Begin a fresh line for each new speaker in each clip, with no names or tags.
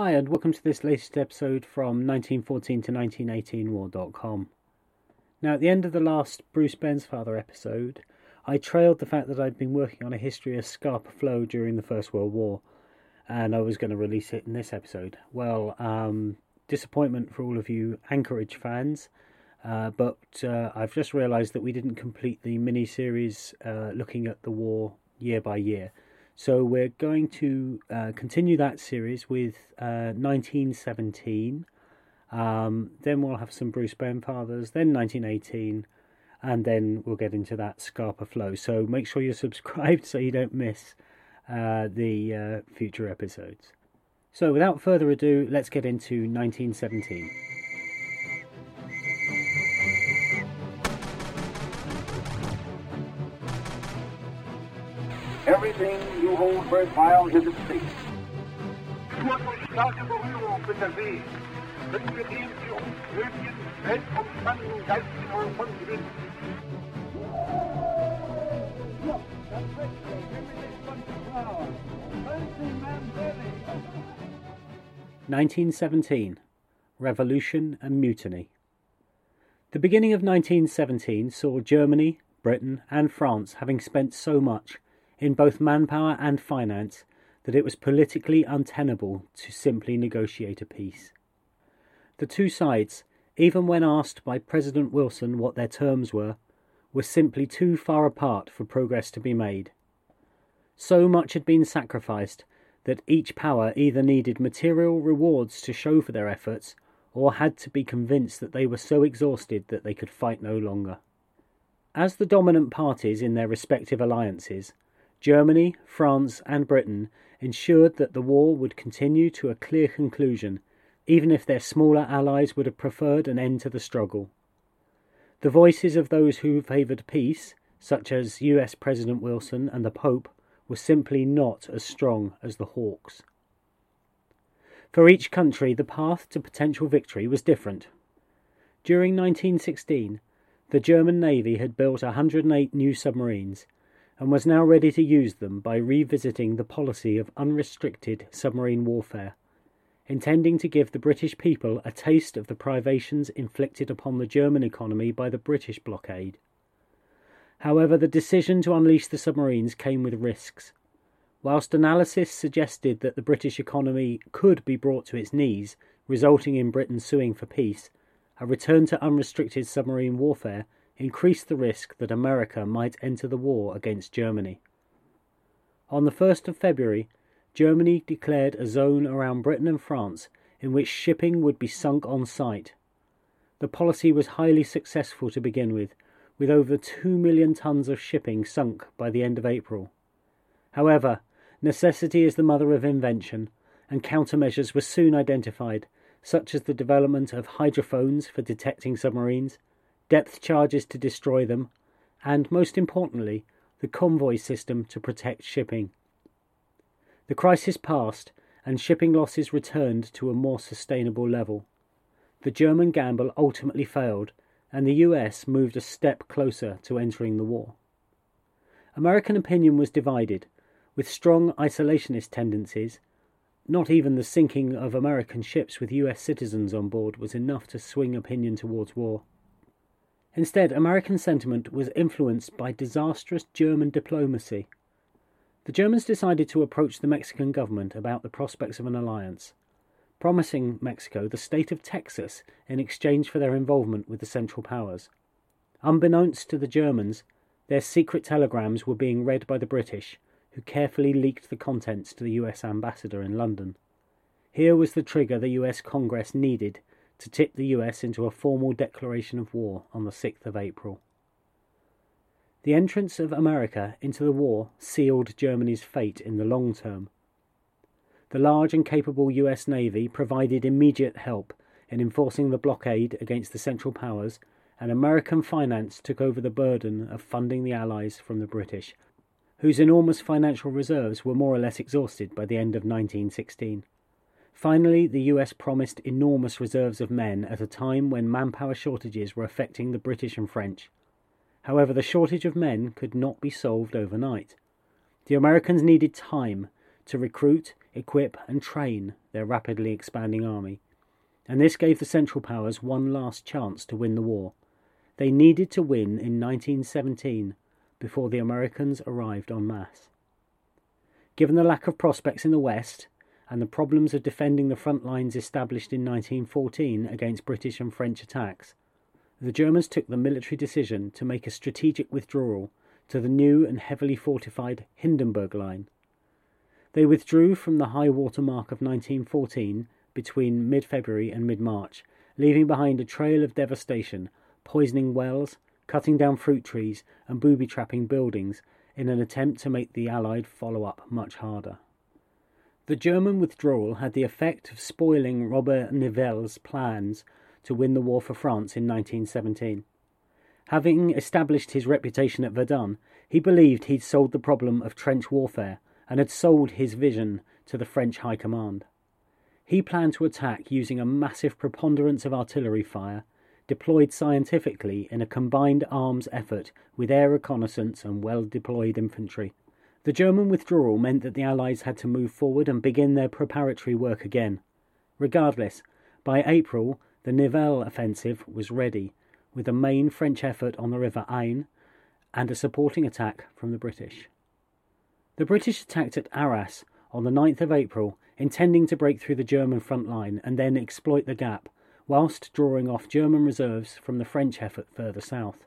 Hi, and welcome to this latest episode from 1914 to 1918 War.com. Now, at the end of the last Bruce Bairnsfather episode, I trailed the fact that I'd been working on a history of Scapa Flow during the First World War, and I was going to release it in this episode. Well, um, disappointment for all of you Anchorage fans, uh, but uh, I've just realised that we didn't complete the mini series uh, looking at the war year by year. So we're going to uh, continue that series with uh, 1917. Um, then we'll have some Bruce Bairnsfathers, then 1918, and then we'll get into that Scapa flow. So make sure you're subscribed so you don't miss uh, the uh, future episodes. So without further ado, let's get into 1917.
Everything you hold worthwhile is at stake. bitte weh. Wenn wir dem für uns nötigen weltumspannenden geistigen Horizont gewinnen.
1917 Revolution and Mutiny. The beginning of 1917 saw Germany, Britain, and France having spent so much in both manpower and finance that it was politically untenable to simply negotiate a peace. The two sides, even when asked by President Wilson what their terms were, were simply too far apart for progress to be made. So much had been sacrificed that each power either needed material rewards to show for their efforts or had to be convinced that they were so exhausted that they could fight no longer. As the dominant parties in their respective alliances, Germany, France, and Britain ensured that the war would continue to a clear conclusion, even if their smaller allies would have preferred an end to the struggle. The voices of those who favoured peace, such as US President Wilson and the Pope, were simply not as strong as the Hawks. For each country, the path to potential victory was different. During 1916, the German Navy had built 108 new submarines and was now ready to use them by revisiting the policy of unrestricted submarine warfare, intending to give the British people a taste of the privations inflicted upon the German economy by the British blockade. However, the decision to unleash the submarines came with risks. Whilst analysis suggested that the British economy could be brought to its knees, resulting in Britain suing for peace, a return to unrestricted submarine warfare increased the risk that America might enter the war against Germany. On the 1st of February, Germany declared a zone around Britain and France in which shipping would be sunk on sight. The policy was highly successful to begin with, with over 2 million tons of shipping sunk by the end of April. However, necessity is the mother of invention, and countermeasures were soon identified, such as the development of hydrophones for detecting submarines depth charges to destroy them, and most importantly, the convoy system to protect shipping. The crisis passed, and shipping losses returned to a more sustainable level. The German gamble ultimately failed, and the US moved a step closer to entering the war. American opinion was divided, with strong isolationist tendencies. Not even the sinking of American ships with US citizens on board was enough to swing opinion towards war. Instead, American sentiment was influenced by disastrous German diplomacy. The Germans decided to approach the Mexican government about the prospects of an alliance, promising Mexico the state of Texas in exchange for their involvement with the Central Powers. Unbeknownst to the Germans, their secret telegrams were being read by the British, who carefully leaked the contents to the US ambassador in London. Here was the trigger the US Congress needed to tip the US into a formal declaration of war on the 6th of April. The entrance of America into the war sealed Germany's fate in the long term. The large and capable US Navy provided immediate help in enforcing the blockade against the Central Powers, and American finance took over the burden of funding the Allies from the British, whose enormous financial reserves were more or less exhausted by the end of 1916. Finally, the US promised enormous reserves of men at a time when manpower shortages were affecting the British and French. However, the shortage of men could not be solved overnight. The Americans needed time to recruit, equip, and train their rapidly expanding army, and this gave the Central Powers one last chance to win the war. They needed to win in 1917 before the Americans arrived en masse. Given the lack of prospects in the West and the problems of defending the front lines established in 1914 against British and French attacks, the Germans took the military decision to make a strategic withdrawal to the new and heavily fortified Hindenburg Line. They withdrew from the high water mark of 1914 between mid February and mid March, leaving behind a trail of devastation, poisoning wells, cutting down fruit trees, and booby trapping buildings in an attempt to make the Allied follow up much harder. The German withdrawal had the effect of spoiling Robert Nivelle's plans to win the war for France in 1917. Having established his reputation at Verdun, he believed he'd solved the problem of trench warfare and had sold his vision to the French High Command. He planned to attack using a massive preponderance of artillery fire, deployed scientifically in a combined arms effort with air reconnaissance and well deployed infantry. The German withdrawal meant that the Allies had to move forward and begin their preparatory work again. Regardless, by April, the Nivelle offensive was ready with a main French effort on the River Aisne and a supporting attack from the British. The British attacked at Arras on the 9th of April, intending to break through the German front line and then exploit the gap, whilst drawing off German reserves from the French effort further south.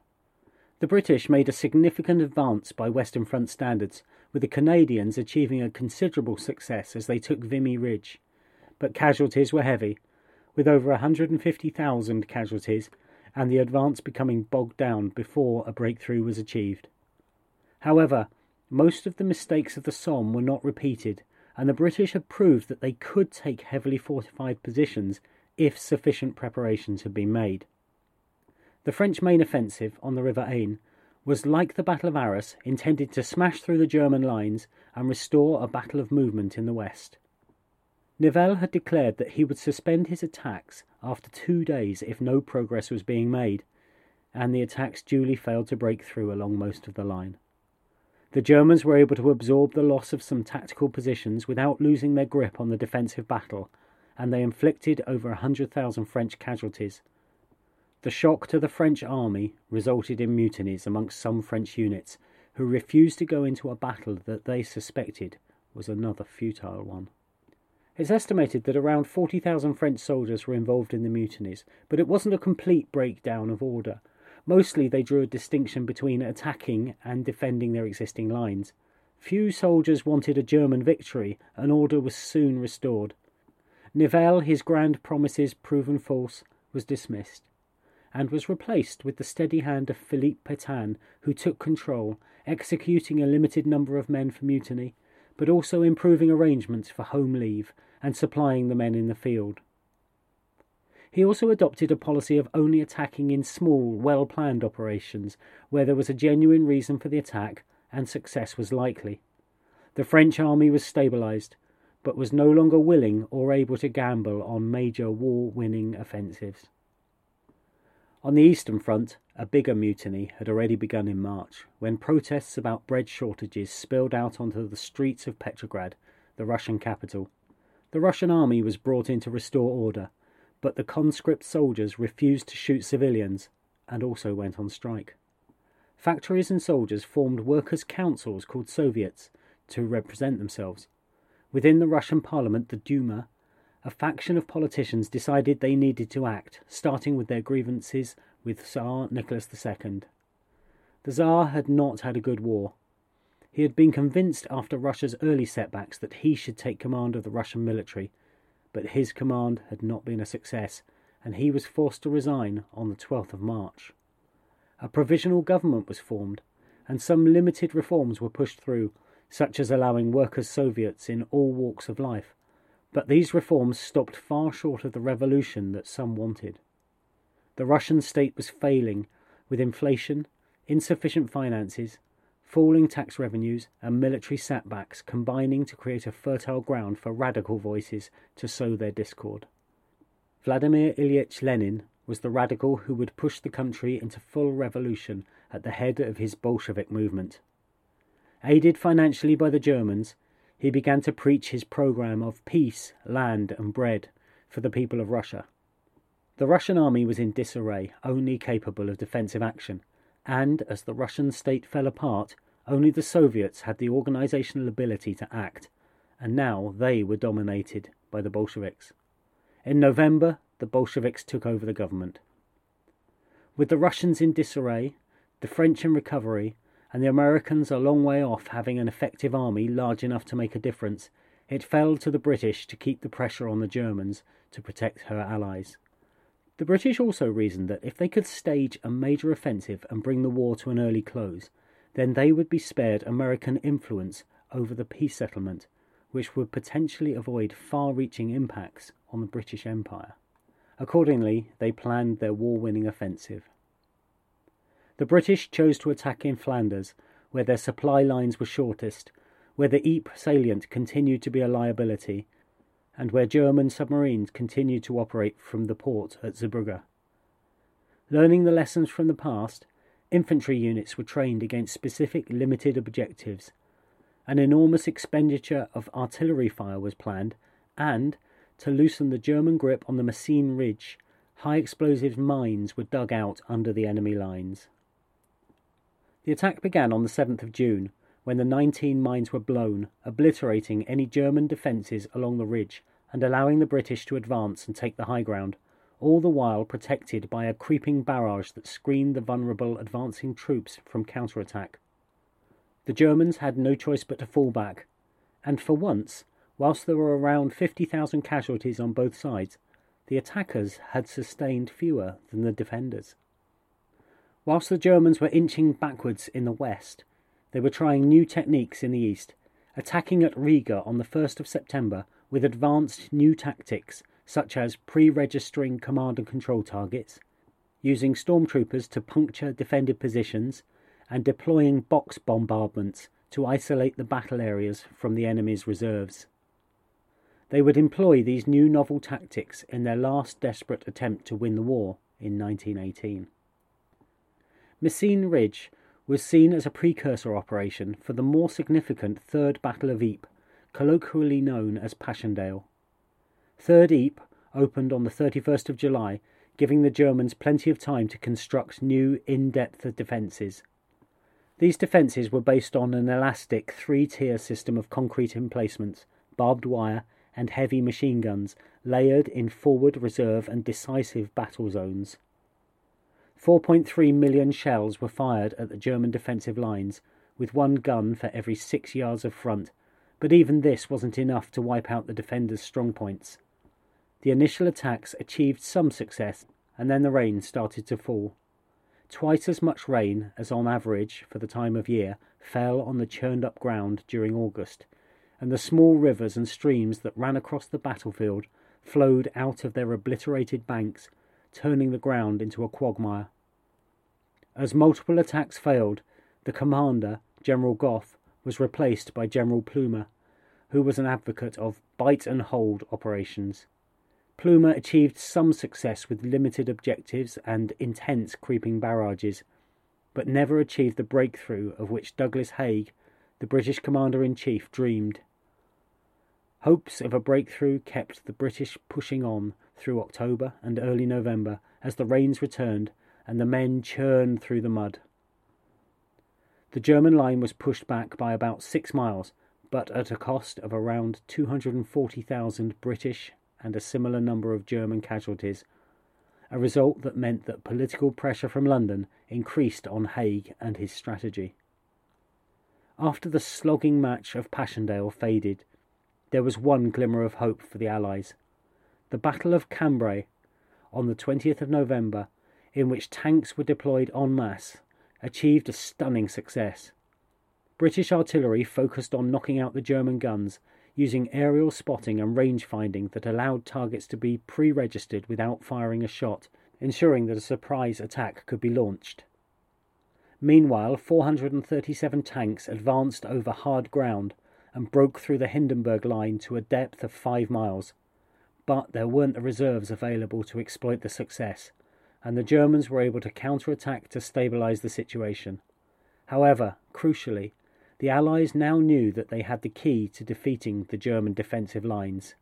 The British made a significant advance by Western Front standards, with the Canadians achieving a considerable success as they took Vimy Ridge. But casualties were heavy, with over 150,000 casualties and the advance becoming bogged down before a breakthrough was achieved. However, most of the mistakes of the Somme were not repeated, and the British had proved that they could take heavily fortified positions if sufficient preparations had been made. The French main offensive on the River Aisne was like the Battle of Arras, intended to smash through the German lines and restore a battle of movement in the west. Nivelle had declared that he would suspend his attacks after two days if no progress was being made, and the attacks duly failed to break through along most of the line. The Germans were able to absorb the loss of some tactical positions without losing their grip on the defensive battle, and they inflicted over a 100,000 French casualties. The shock to the French army resulted in mutinies amongst some French units who refused to go into a battle that they suspected was another futile one. It's estimated that around 40,000 French soldiers were involved in the mutinies, but it wasn't a complete breakdown of order. Mostly they drew a distinction between attacking and defending their existing lines. Few soldiers wanted a German victory, and order was soon restored. Nivelle, his grand promises proven false, was dismissed, and was replaced with the steady hand of Philippe Pétain, who took control, executing a limited number of men for mutiny, but also improving arrangements for home leave and supplying the men in the field. He also adopted a policy of only attacking in small, well planned operations where there was a genuine reason for the attack and success was likely. The French army was stabilised, but was no longer willing or able to gamble on major war winning offensives. On the Eastern Front, a bigger mutiny had already begun in March, when protests about bread shortages spilled out onto the streets of Petrograd, the Russian capital. The Russian army was brought in to restore order, but the conscript soldiers refused to shoot civilians and also went on strike. Factories and soldiers formed workers' councils called Soviets to represent themselves. Within the Russian parliament, the Duma, a faction of politicians decided they needed to act, starting with their grievances with Tsar Nicholas II. The Tsar had not had a good war. He had been convinced after Russia's early setbacks that he should take command of the Russian military, but his command had not been a success, and he was forced to resign on the 12th of March. A provisional government was formed, and some limited reforms were pushed through, such as allowing workers' Soviets in all walks of life but these reforms stopped far short of the revolution that some wanted. The Russian state was failing, with inflation, insufficient finances, falling tax revenues, and military setbacks combining to create a fertile ground for radical voices to sow their discord. Vladimir Ilyich Lenin was the radical who would push the country into full revolution at the head of his Bolshevik movement. Aided financially by the Germans, he began to preach his program of peace, land, and bread for the people of Russia. The Russian army was in disarray, only capable of defensive action, and as the Russian state fell apart, only the Soviets had the organizational ability to act, and now they were dominated by the Bolsheviks. In November, the Bolsheviks took over the government. With the Russians in disarray, the French in recovery, and the Americans a long way off having an effective army large enough to make a difference, it fell to the British to keep the pressure on the Germans to protect her allies. The British also reasoned that if they could stage a major offensive and bring the war to an early close, then they would be spared American influence over the peace settlement, which would potentially avoid far reaching impacts on the British Empire. Accordingly, they planned their war winning offensive. The British chose to attack in Flanders, where their supply lines were shortest, where the Ypres salient continued to be a liability, and where German submarines continued to operate from the port at Zeebrugge. Learning the lessons from the past, infantry units were trained against specific limited objectives. An enormous expenditure of artillery fire was planned, and, to loosen the German grip on the Messines Ridge, high explosive mines were dug out under the enemy lines. The attack began on the 7th of June, when the 19 mines were blown, obliterating any German defences along the ridge and allowing the British to advance and take the high ground, all the while protected by a creeping barrage that screened the vulnerable advancing troops from counterattack. The Germans had no choice but to fall back, and for once, whilst there were around 50,000 casualties on both sides, the attackers had sustained fewer than the defenders. Whilst the Germans were inching backwards in the west, they were trying new techniques in the east, attacking at Riga on the 1st of September with advanced new tactics such as pre registering command and control targets, using stormtroopers to puncture defended positions, and deploying box bombardments to isolate the battle areas from the enemy's reserves. They would employ these new novel tactics in their last desperate attempt to win the war in 1918. Messines Ridge was seen as a precursor operation for the more significant Third Battle of Ypres, colloquially known as Passchendaele. Third Ypres opened on the 31st of July, giving the Germans plenty of time to construct new in-depth defences. These defences were based on an elastic three-tier system of concrete emplacements, barbed wire, and heavy machine guns layered in forward, reserve, and decisive battle zones. 4.3 million shells were fired at the German defensive lines, with one gun for every six yards of front, but even this wasn't enough to wipe out the defenders' strong points. The initial attacks achieved some success, and then the rain started to fall. Twice as much rain as on average for the time of year fell on the churned up ground during August, and the small rivers and streams that ran across the battlefield flowed out of their obliterated banks turning the ground into a quagmire. As multiple attacks failed, the commander, General Gough, was replaced by General Plumer, who was an advocate of bite and hold operations. Plumer achieved some success with limited objectives and intense creeping barrages, but never achieved the breakthrough of which Douglas Haig, the British commander in chief, dreamed. Hopes of a breakthrough kept the British pushing on through October and early November as the rains returned and the men churned through the mud. The German line was pushed back by about six miles, but at a cost of around 240,000 British and a similar number of German casualties, a result that meant that political pressure from London increased on Haig and his strategy. After the slogging match of Passchendaele faded, there was one glimmer of hope for the Allies. The Battle of Cambrai on the 20th of November, in which tanks were deployed en masse, achieved a stunning success. British artillery focused on knocking out the German guns using aerial spotting and range finding that allowed targets to be pre registered without firing a shot, ensuring that a surprise attack could be launched. Meanwhile, 437 tanks advanced over hard ground and broke through the Hindenburg line to a depth of five miles. But there weren't the reserves available to exploit the success, and the Germans were able to counterattack to stabilise the situation. However, crucially, the Allies now knew that they had the key to defeating the German defensive lines.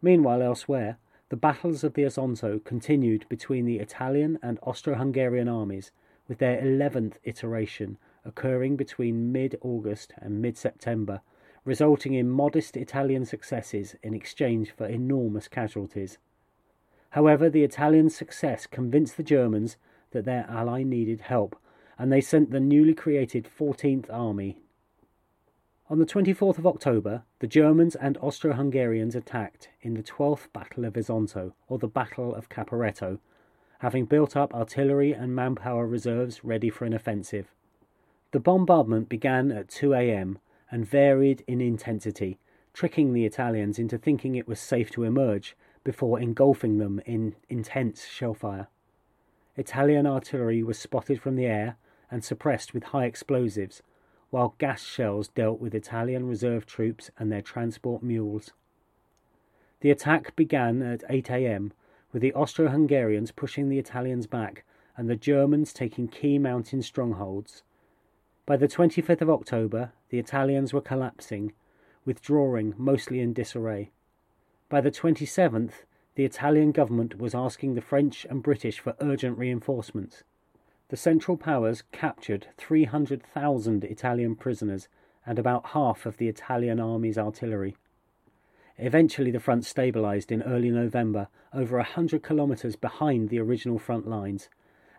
Meanwhile, elsewhere, the battles of the Isonzo continued between the Italian and Austro Hungarian armies, with their 11th iteration occurring between mid August and mid September, resulting in modest Italian successes in exchange for enormous casualties. However, the Italian success convinced the Germans that their ally needed help, and they sent the newly created 14th Army. On the 24th of October, the Germans and Austro Hungarians attacked in the 12th Battle of Isonzo, or the Battle of Caporetto, having built up artillery and manpower reserves ready for an offensive. The bombardment began at 2 a.m. and varied in intensity, tricking the Italians into thinking it was safe to emerge before engulfing them in intense shellfire. Italian artillery was spotted from the air and suppressed with high explosives, while gas shells dealt with Italian reserve troops and their transport mules. The attack began at 8 am, with the Austro Hungarians pushing the Italians back and the Germans taking key mountain strongholds. By the 25th of October, the Italians were collapsing, withdrawing mostly in disarray. By the 27th, the Italian government was asking the French and British for urgent reinforcements. The Central Powers captured 300,000 Italian prisoners and about half of the Italian army's artillery. Eventually, the front stabilized in early November, over a hundred kilometers behind the original front lines,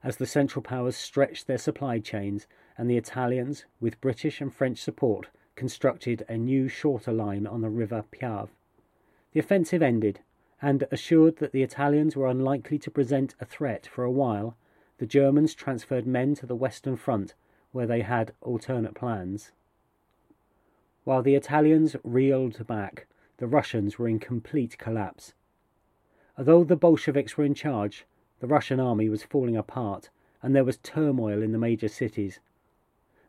as the Central Powers stretched their supply chains and the Italians, with British and French support, constructed a new shorter line on the River Piave. The offensive ended, and assured that the Italians were unlikely to present a threat for a while, the Germans transferred men to the Western Front, where they had alternate plans. While the Italians reeled back, the Russians were in complete collapse. Although the Bolsheviks were in charge, the Russian army was falling apart, and there was turmoil in the major cities.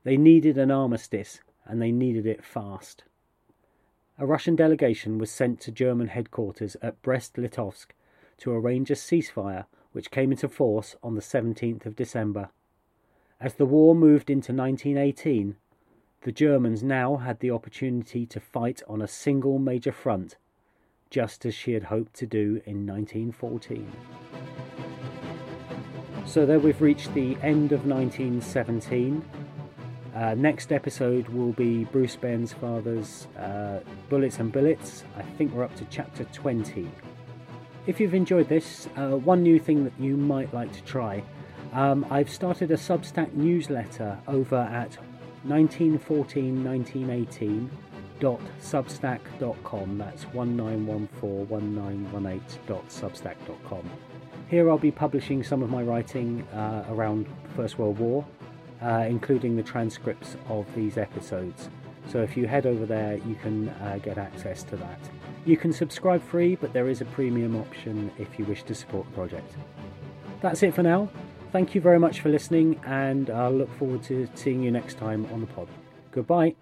They needed an armistice, and they needed it fast. A Russian delegation was sent to German headquarters at Brest Litovsk to arrange a ceasefire which came into force on the 17th of December. As the war moved into 1918, the Germans now had the opportunity to fight on a single major front, just as she had hoped to do in 1914. So, there we've reached the end of 1917. Uh, next episode will be Bruce Bairnsfather's uh, Bullets and Billets. I think we're up to chapter 20. If you've enjoyed this, uh, one new thing that you might like to try um, I've started a Substack newsletter over at 1914-1918.substack.com. That's 1914-1918.substack.com. Here I'll be publishing some of my writing uh, around First World War, uh, including the transcripts of these episodes. So if you head over there, you can uh, get access to that. You can subscribe free, but there is a premium option if you wish to support the project. That's it for now. Thank you very much for listening, and I'll look forward to seeing you next time on the pod. Goodbye.